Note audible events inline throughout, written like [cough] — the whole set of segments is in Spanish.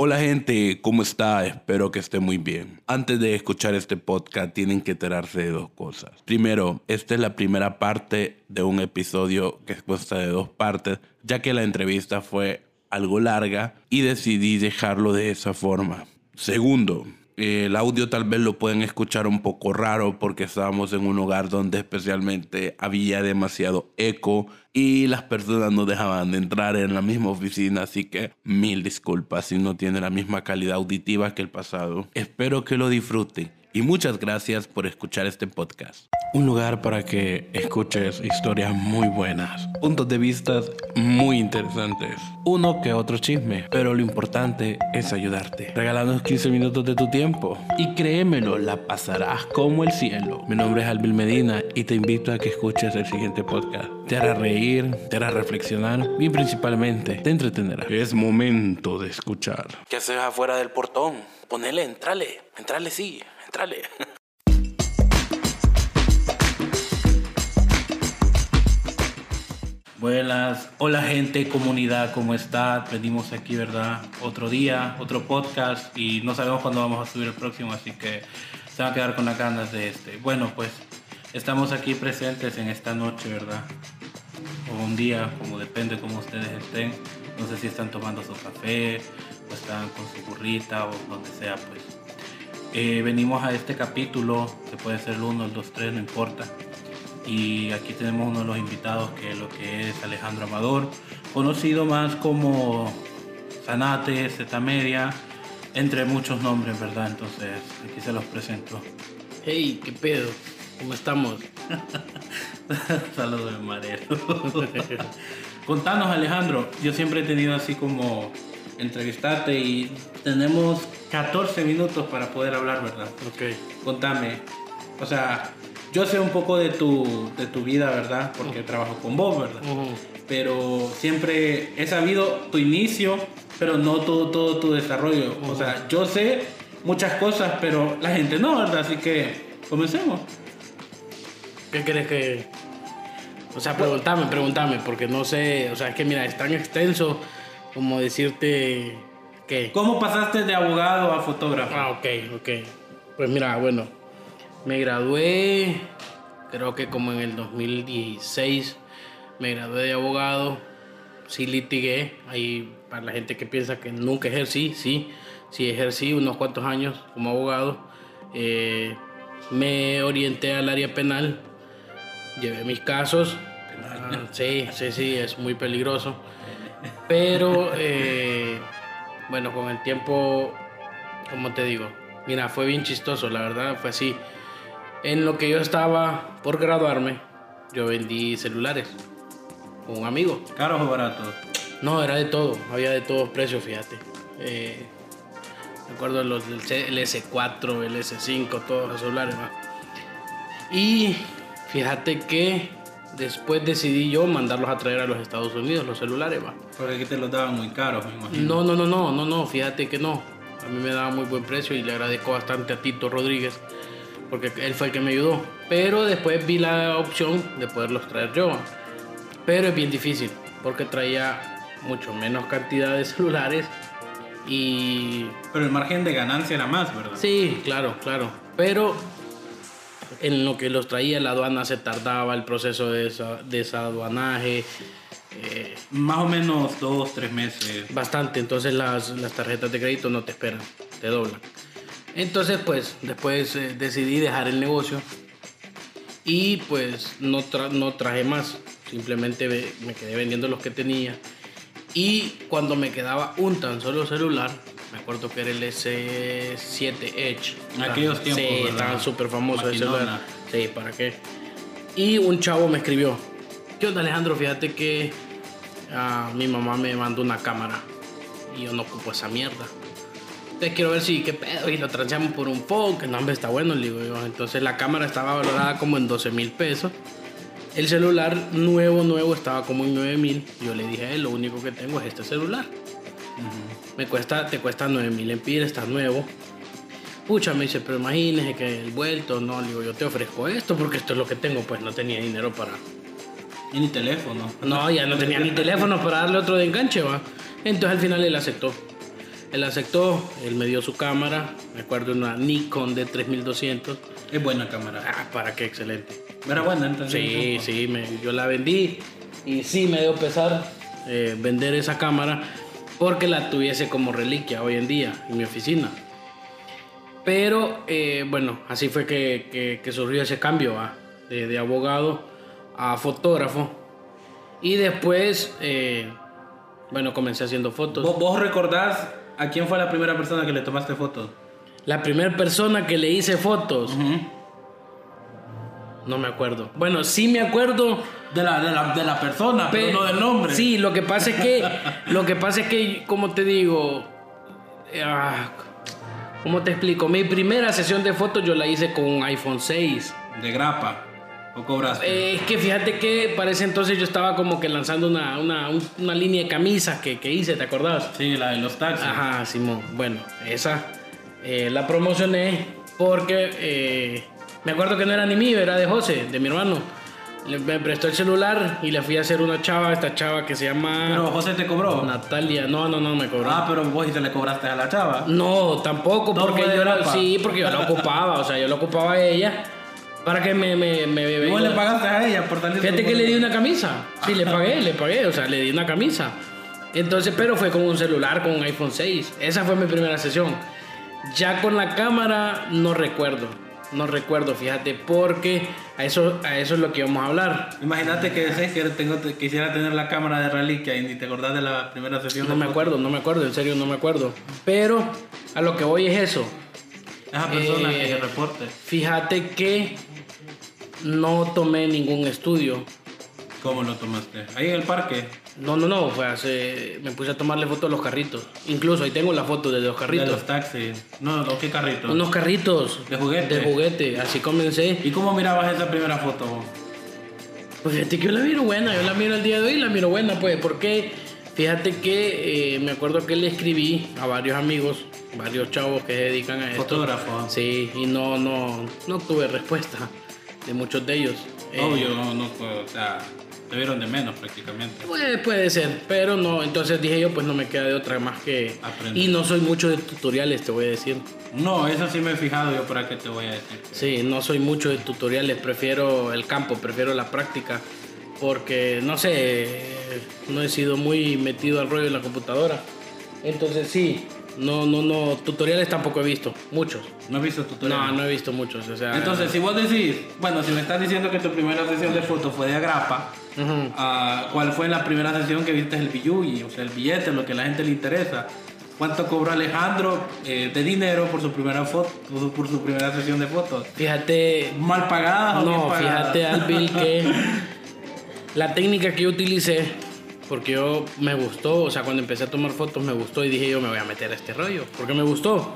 Hola gente, ¿cómo está? Espero que esté muy bien. Antes de escuchar este podcast tienen que enterarse de dos cosas. Primero, esta es la primera parte de un episodio que consta de dos partes, ya que la entrevista fue algo larga y decidí dejarlo de esa forma. Segundo, el audio tal vez lo pueden escuchar un poco raro porque estábamos en un hogar donde especialmente había demasiado eco y las personas no dejaban de entrar en la misma oficina, así que mil disculpas si no tiene la misma calidad auditiva que el pasado. Espero que lo disfruten y muchas gracias por escuchar este podcast. Un lugar para que escuches historias muy buenas, puntos de vista muy interesantes, uno que otro chisme, pero lo importante es ayudarte. Regalando 15 minutos de tu tiempo y créemelo, la pasarás como el cielo. Mi nombre es Alvin Medina y te invito a que escuches el siguiente podcast. Te hará reír, te hará reflexionar y principalmente te entretenerá. Es momento de escuchar. ¿Qué haces afuera del portón? Ponele, entrale, entrale sí. Entrale. Buenas, hola gente, comunidad, ¿cómo está? Venimos aquí, ¿verdad? Otro día, otro podcast y no sabemos cuándo vamos a subir el próximo, así que se van a quedar con las ganas de este. Bueno, pues estamos aquí presentes en esta noche, ¿verdad? O un día, como depende cómo ustedes estén. No sé si están tomando su café o están con su burrita o donde sea, pues eh, venimos a este capítulo, que puede ser el 1, el 2, 3, no importa. Y aquí tenemos uno de los invitados que lo que es Alejandro Amador, conocido más como Zanate, Z Media, entre muchos nombres, ¿verdad? Entonces, aquí se los presento. Hey, ¿qué pedo? ¿Cómo estamos? [laughs] Saludos de marero. [laughs] Contanos, Alejandro. Yo siempre he tenido así como entrevistarte y tenemos 14 minutos para poder hablar, ¿verdad? Ok. Contame. O sea, yo sé un poco de tu, de tu vida, ¿verdad? Porque trabajo con vos, ¿verdad? Pero siempre he sabido tu inicio, pero no todo, todo tu desarrollo. O sea, yo sé muchas cosas, pero la gente no, ¿verdad? Así que comencemos. ¿Qué crees que.? O sea, pregúntame, pregúntame, porque no sé. O sea, es que mira, es tan extenso como decirte ¿Qué? ¿Cómo pasaste de abogado a fotógrafo? Ah, ok, ok. Pues mira, bueno, me gradué, creo que como en el 2016, me gradué de abogado, sí litigué, ahí para la gente que piensa que nunca ejercí, sí, sí ejercí unos cuantos años como abogado, eh, me orienté al área penal, llevé mis casos, ah, sí, sí, sí, es muy peligroso, pero... Eh, bueno, con el tiempo, como te digo, mira, fue bien chistoso, la verdad, fue así. En lo que yo estaba por graduarme, yo vendí celulares con un amigo. ¿Caros o baratos? No, era de todo, había de todos precios, fíjate. Eh, recuerdo los del S4, el S5, todos los celulares. Y fíjate que Después decidí yo mandarlos a traer a los Estados Unidos, los celulares, va. Porque aquí te los daban muy caros, me imagino. No, no, no, no, no, no, fíjate que no. A mí me daba muy buen precio y le agradezco bastante a Tito Rodríguez, porque él fue el que me ayudó. Pero después vi la opción de poderlos traer yo. Pero es bien difícil, porque traía mucho menos cantidad de [laughs] celulares y... Pero el margen de ganancia era más, ¿verdad? Sí, claro, claro. Pero en lo que los traía la aduana se tardaba el proceso de desaduanaje. Eh, Más o menos dos, tres meses. Bastante, entonces las, las, tarjetas de crédito no te esperan, te doblan. Entonces pues después eh, decidí dejar el negocio y pues no, no traje más, simplemente me quedé vendiendo los que tenía. Y cuando me quedaba un tan solo celular, me acuerdo que era el S7 Edge. En aquellos tiempos. Sí, estaban súper famosos ese Sí, ¿para qué? Y un chavo me escribió: ¿Qué onda, Alejandro? Fíjate que uh, mi mamá me mandó una cámara y yo no ocupo esa mierda. Entonces quiero ver si qué pedo y lo transeamos por un phone, que no, hombre, está bueno, le digo yo. Entonces la cámara estaba valorada como en 12 mil pesos. El celular nuevo, nuevo estaba como en 9 mil. Yo le dije a él, lo único que tengo es este celular. Me cuesta, te cuesta 9000 empiras, está nuevo. Pucha, me dice, pero imagínese que el vuelto, no, le digo, yo te ofrezco esto porque esto es lo que tengo, pues no tenía dinero para... Y ni teléfono. No, ya no tenía ni teléfono para darle otro de enganche, va. Entonces al final él aceptó. Él aceptó, él me dio su cámara, me acuerdo una Nikon de 3200. Es buena cámara. Ah, para qué excelente. Era buena entonces. Sí, sí, me- yo la vendí y sí me dio pesar eh, vender esa cámara porque la tuviese como reliquia hoy en día en mi oficina. Pero eh, bueno, así fue que, que- que surgió ese cambio ¿va? de, de abogado a fotógrafo. Y después, eh, bueno, comencé haciendo fotos. ¿Vos, vos recordás a quién fue la primera persona que le tomaste fotos? La primera persona que le hice fotos, no me acuerdo. Bueno, sí me acuerdo. De la, de la, de la persona, pero Pe- no del nombre. Sí, lo que pasa es que, [laughs] lo que pasa es que, como te digo, eh, ah, ¿cómo te explico? Mi primera sesión de fotos yo la hice con un iPhone 6. De grapa. ¿O cobraste? Eh, es que fíjate que para ese entonces yo estaba como que lanzando una, una, un- una línea de camisas que, que hice, ¿te acordás? Sí, la de los taxis. Ajá, Simón. Bueno, esa eh, la promocioné porque eh, me acuerdo que no era ni mío, era de José, de mi hermano. Le, me prestó el celular y le fui a hacer una chava, esta chava que se llama Pero José te cobró. Natalia. No, no, no me cobró. Ah, pero vos y te le cobraste a la chava. No, tampoco, No porque yo la, sí, porque yo la ocupaba, o sea, yo la ocupaba a ella para que me, me, me, vos le pagaste a ella por salir Fíjate que le di una camisa. Sí, le pagué, le pagué, o sea, le di una camisa. Entonces, pero fue con un celular, con un iPhone 6. Esa fue mi primera sesión. Ya con la cámara no recuerdo. No recuerdo, fíjate, porque a eso, a eso es lo que vamos a hablar. Imagínate que que tengo, quisiera tener la cámara de reliquia y ni te acordás de la primera sesión. No me acuerdo, no me acuerdo, en serio no me acuerdo. Pero a lo que voy es eso. Esa persona Eh, que se reporte. Fíjate que no tomé ningún estudio. ¿Cómo lo tomaste? Ahí en el parque. No, no, no, fue hace... Me puse a tomarle fotos a los carritos. Incluso ahí tengo la foto de los De carritos. los taxis. No, no, ¿qué carrito? Unos carritos. De juguete. De juguete. Así comencé. ¿Y cómo mirabas esa primera foto? Pues fíjate que yo la miro buena. Yo la miro el día de hoy y la miro buena, pues. Porque fíjate que eh, me acuerdo que le escribí a varios amigos, varios chavos que se dedican a esto. Fotógrafo. Sí, y no, no, no tuve respuesta de muchos de ellos. Eh, Obvio, no, no, fue, o sea, te vieron de menos prácticamente. Pues puede ser, pero no, entonces dije yo, pues no me queda de otra más que... Aprender. Y no soy mucho de tutoriales, te voy a decir. No, eso sí me he fijado yo, para qué te voy a decir. Sí, no soy mucho de tutoriales, prefiero el campo, prefiero la práctica, porque no sé, no he sido muy metido al rollo de la computadora. Entonces sí, no, no, no, tutoriales tampoco he visto, muchos. ¿No has visto tutorial? No, no he visto muchos, o sea... Entonces, si vos decís, bueno, si me estás diciendo que tu primera sesión de fotos fue de agrapa, Ujú. ah, ¿cuál fue la primera sesión que viste el billuyi? O sea, el billete, lo que a la gente le interesa. ¿Cuánto cobró Alejandro eh, de dinero por su primera foto, por su, primera sesión de fotos? Fíjate, ¿Mal pagadas o bien No, pagadas? fíjate, Alvin, que [laughs] la técnica que yo utilicé, porque yo me gustó, o sea, cuando empecé a tomar fotos me gustó y dije yo me voy a meter a este rollo, porque me gustó.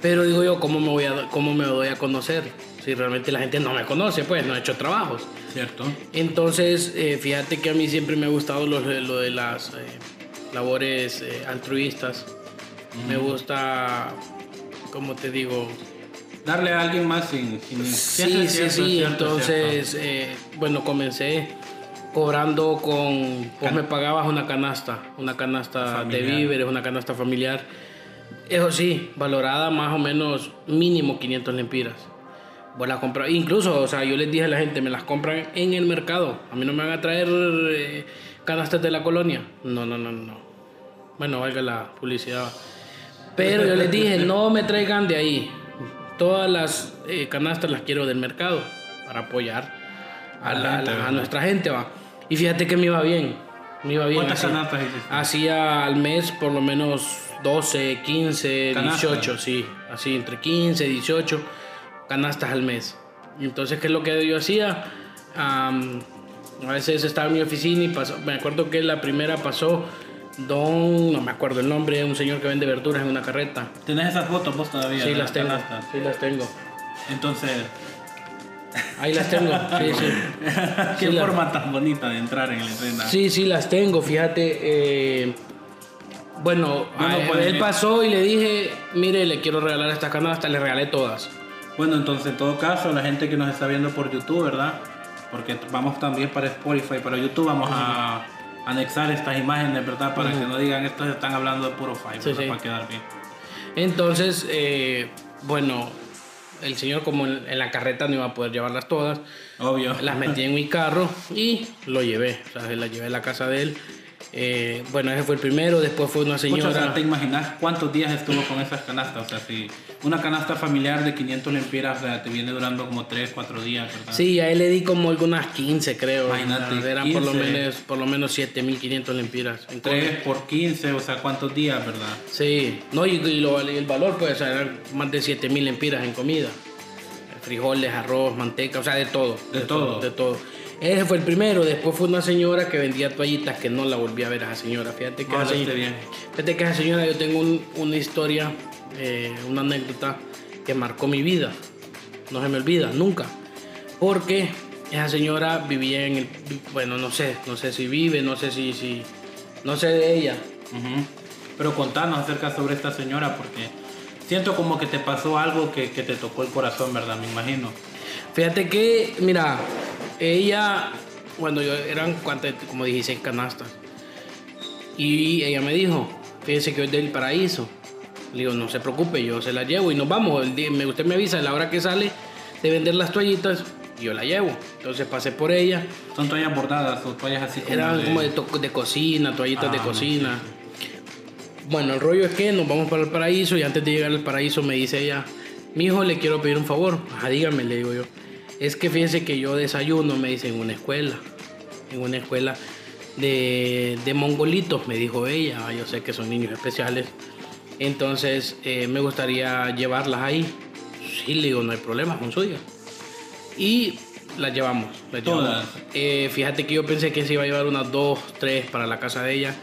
Pero digo yo, ¿cómo me, voy a, cómo me doy a conocer? Si realmente la gente no me conoce, pues no he hecho trabajos. Cierto. Entonces, eh, fíjate que a mí siempre me ha gustado lo, lo de las eh, labores eh, altruistas. Me gusta, como te digo, Darle a alguien más sin... sin Sí, sí, cierto, sí. cierto, es Entonces, eh, bueno, comencé cobrando con. Vos me pagabas una canasta, una canasta Familiar. de víveres, una canasta familiar. Eso sí, valorada más o menos mínimo 500 lempiras. Vos la compras, incluso, o sea, yo les dije a la gente, me las compran en el mercado. A mí no me van a traer eh, canastas de la colonia. No, no, no, no. Bueno, valga la publicidad. Pero yo les dije, no me traigan de ahí. Todas las eh, canastas las quiero del mercado para apoyar a, A la la- gente, a ¿verdad? nuestra gente. va Y fíjate que me iba bien. Me iba bien. ¿Cuántas así. canastas hiciste? Hacía al mes por lo menos 12, 15, Canastas. 18, sí. Así, entre 15, 18 canastas al mes. Entonces, ¿qué es lo que yo hacía? Am, a veces estaba en mi oficina y pasó, me acuerdo que la primera pasó Don, no me acuerdo el nombre, un señor que vende verduras en una carreta. ¿Tenés esas fotos vos todavía? Sí, las tengo. canastas? Sí, las tengo. Entonces, Ahí las tengo. Sí, sí. [laughs] qué Sí, la- forma tan bonita de entrar en la escena. Sí, sí, las tengo, fíjate. eh, bueno, Yo no a- puedo él pasó y le dije, mire, le quiero regalar estas canastas, le regalé todas. Bueno, entonces en todo caso, la gente que nos está viendo por YouTube, ¿verdad? Porque vamos también para Spotify, para YouTube, vamos a, anexar estas imágenes, ¿verdad? Para que no digan estos están hablando de puro five, sí. Para quedar bien. Entonces, eh, bueno, el señor como en, en la carreta no iba a poder llevarlas todas, Obvio. las metí en mi carro y lo llevé, o sea, las llevé a la casa de él. Eh, bueno, ese fue el primero, después fue una Pucha, señora... o sea, ¿te imaginas cuántos días estuvo con esas canastas? O sea, si una canasta familiar de 500 lempiras, o sea, te viene durando como 3, 4 días, ¿verdad? Sí, a él le di como algunas 15, creo. Imagínate, O sea, Eran por lo 15. menos, por lo menos 7500 lempiras. en 3 por 15, o sea, ¿cuántos días, verdad? Sí, no, y, y lo- el valor, pues, eran más de 7000 lempiras en comida. Frijoles, arroz, manteca, o sea, de todo. De todo. De todo. Ese fue el primero. Después fue una señora que vendía toallitas que no la volví a ver a esa señora. Fíjate que, No, esa, señora, bien. fíjate que esa señora, yo tengo un- una historia, eh, una anécdota que marcó mi vida. No se me olvida, nunca. Porque esa señora vivía en el. Bueno, no sé, no sé si vive, no sé si. si no sé de ella. Pero contanos acerca sobre esta señora, porque siento como que te pasó algo que, que te tocó el corazón, ¿verdad? Me imagino. Fíjate que, mira, ella, cuando yo eran como 16 canastas, y ella me dijo, fíjese que hoy es del paraíso. Le digo, no se preocupe, yo se la llevo y nos vamos. El día- me- usted me avisa a la hora que sale de vender las toallitas, y yo la llevo. Entonces pasé por ella, Son toallas bordadas o toallas así como eran de- como de, to- de cocina, toallitas Ah, de no, cocina. Bueno, el rollo es que nos vamos para el paraíso y antes de llegar al paraíso me dice ella, mi hijo le quiero pedir un favor. Ajá, dígame, le digo yo. Es que fíjense que yo desayuno, me dice, en una escuela. En una escuela de, de mongolitos, me dijo ella. Ah, Yo sé que son niños especiales. Entonces eh, me gustaría llevarlas ahí. Sí, le digo, no hay problema, son suyas. Y las llevamos. Las Todas. llevamos. Eh, fíjate que yo pensé que se iba a llevar unas dos, tres para la casa de ella.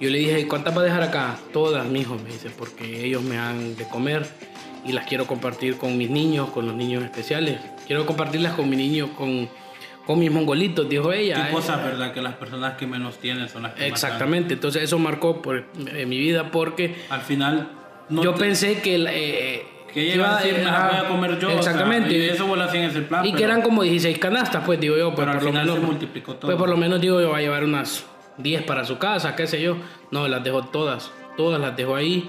Yo le dije, ¿cuántas va a dejar acá? Todas, mijo, me dice, porque ellos me han de comer y las quiero compartir con mis niños, con los niños especiales. Quiero compartirlas con mis niños, con, con mis mongolitos, dijo ella. Qué eh. cosa, ¿verdad? Que las personas que menos tienen son las que más. Exactamente, entonces eso marcó por, eh, mi vida porque Al final, no yo te- pensé que... eh, que ella iba a decir, me las voy a comer yo. o sea, Exactamente. y eso vos lo en ese plan. Y que pero- eran como 16 canastas, pues digo yo, pues Pero al por lo final menos. se multiplicó todo. Pues por lo menos digo yo, va a llevar unas 10 para su casa, qué sé yo. No, las dejo todas, todas las dejo ahí.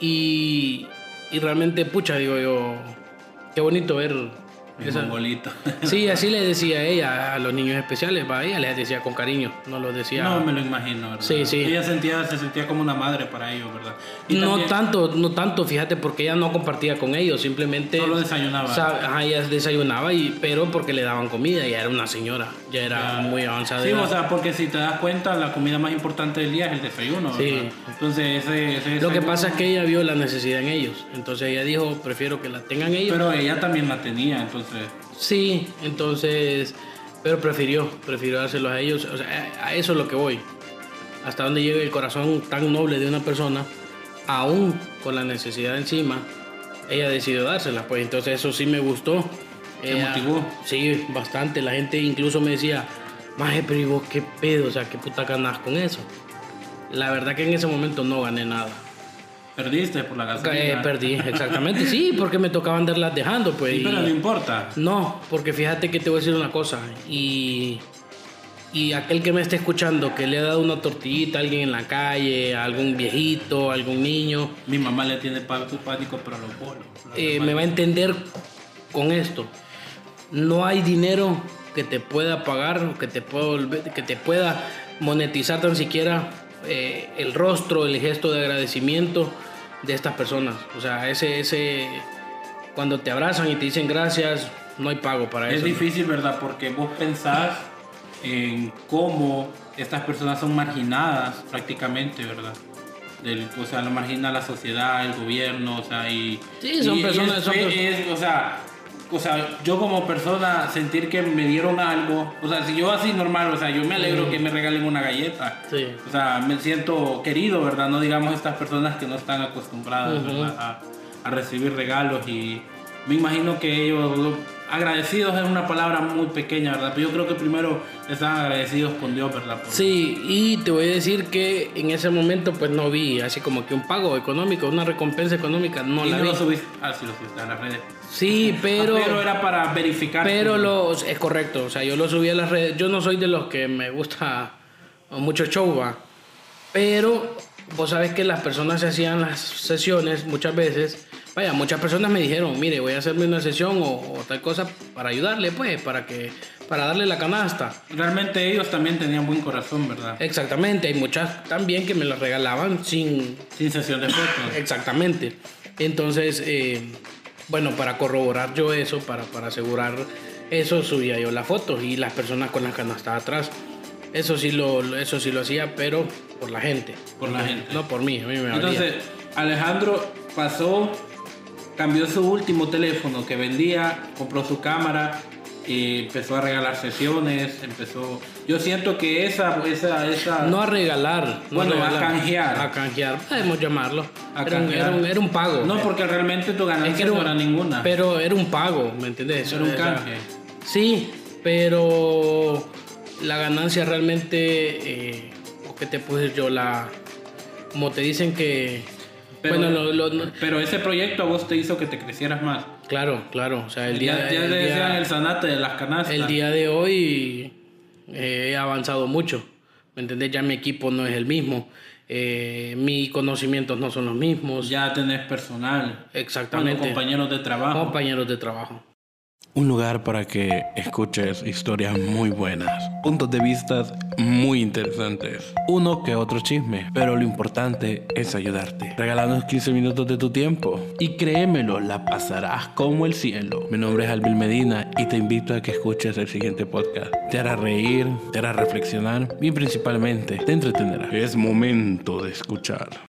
Y, y realmente, pucha, digo yo, qué bonito ver. [laughs] Sí, así le decía ella a los niños especiales, va, ella les decía con cariño, no los decía. No me lo imagino, ¿verdad? Sí, sí. Ella sentía, se sentía como una madre para ellos, ¿verdad? Y no también- tanto, no tanto, fíjate, porque ella no compartía con ellos, simplemente... Solo desayunaba. Sa- Ajá, ella desayunaba, y, pero porque le daban comida, ya era una señora, ya era muy avanzada. Sí, o sea, porque si te das cuenta, la comida más importante del día es el desayuno. Sí. ¿verdad? Entonces, ese, ese Lo que pasa es que ella vio la necesidad en ellos, entonces ella dijo, prefiero que la tengan ellos. Pero ella también la tenía, entonces. Sí, entonces, pero prefirió, prefirió dárselos a ellos, o sea, a a eso es lo que voy. Hasta donde llega el corazón tan noble de una persona, aún con la necesidad encima, ella decidió dárselas, pues entonces eso sí me gustó. ¿Te Ella- motivó? Sí, bastante. La gente incluso me decía, maje, pero ¿y vos qué pedo? O sea, ¿qué puta ganas con eso? La verdad que en ese momento no gané nada. Perdiste por la Eh, gasolina. perdí, exactamente. Sí, porque me tocaba andarlas dejando, pues. Sí, pero no importa. No, porque fíjate que te voy a decir una cosa. Y, y aquel que me esté escuchando, que le ha dado una tortillita a alguien en la calle, a algún viejito, a algún niño, Mi mamá le tiene pánico, pero los bolos. Los eh, me va a entender con esto. No hay dinero que te pueda pagar, que te pueda, que te pueda monetizar tan siquiera eh, el rostro, el gesto de agradecimiento de estas personas. O sea, ese, ese, cuando te abrazan y te dicen gracias, no hay pago para Es eso. difícil, ¿verdad? Porque vos pensás en cómo estas personas son marginadas prácticamente, ¿verdad? Del, o sea, lo margina la sociedad, el gobierno, o sea, y... Sí, son y- personas- es- son es- es, o sea, o sea, yo como persona sentir que me dieron algo, o sea, si yo así normal, o sea, yo me alegro que me regalen una galleta. Sí. O sea, me siento querido, ¿verdad? No digamos estas personas que no están acostumbradas Ujú. ¿verdad? a, a recibir regalos y me imagino que ellos, lo- agradecidos es una palabra muy pequeña, ¿verdad? Pero yo creo que primero están agradecidos con Dios, ¿verdad? Por- Sí, y te voy a decir que en ese momento pues no vi así como que un pago económico, una recompensa económica, no y la no vi. lo subiste, ah, sí lo subiste a las redes. Sí, pero... Ah, pero era para verificar. Pero que- los, es correcto, o sea, yo lo subí a las redes. Yo no soy de los que me gusta mucho show, va. Pero vos sabes que las personas se hacían las sesiones muchas veces. Vaya, muchas personas me dijeron, mire, voy a hacerme una sesión o, o tal cosa para ayudarle, pues, para que para darle la canasta. Realmente ellos también tenían buen corazón, ¿verdad? Exactamente, hay muchas también que me las regalaban sin... Sin sesión de fotos. [clears throat] Exactamente. Entonces, eh, bueno, para corroborar yo eso, para, para asegurar eso, subía yo la foto y las personas con las canastas atrás. Eso sí lo, eso sí lo hacía, pero por la gente. Por la gente. No por mí, a mí me valía. Entonces, Alejandro pasó, cambió su último teléfono que vendía, compró su cámara y empezó a regalar sesiones, empezó... Yo siento que esa... esa, esa No a regalar. no Bueno, a regalar, canjear. A canjear, podemos llamarlo. A era, un, canjear. era un- era un pago. No, porque realmente tu Es ganancia que era no era ninguna. Pero era un pago, ¿me entiendes? Era un canje. Sí, pero la ganancia realmente, eh, ¿o ¿qué te puedo decir yo? La, como te dicen que, Pero, bueno, lo- lo- no- pero ese proyecto a vos te hizo que te crecieras más. claro, claro, o sea, el día, ya ya el día- el sanate de las canastas. el día de hoy eh, he avanzado mucho, ¿me entiendes? Ya mi equipo no es el mismo, eh, mis conocimientos no son los mismos, Ya tenés personal. exactamente, Bueno, compañeros de trabajo. compañeros de trabajo. Un lugar para que escuches historias muy buenas, puntos de vista muy interesantes, uno que otro chisme, pero lo importante es ayudarte. Regálanos 15 minutos de tu tiempo y créemelo, la pasarás como el cielo. Mi nombre es Alvin Medina y te invito a que escuches el siguiente podcast. Te hará reír, te hará reflexionar y principalmente te entretenerá. Es momento de escuchar.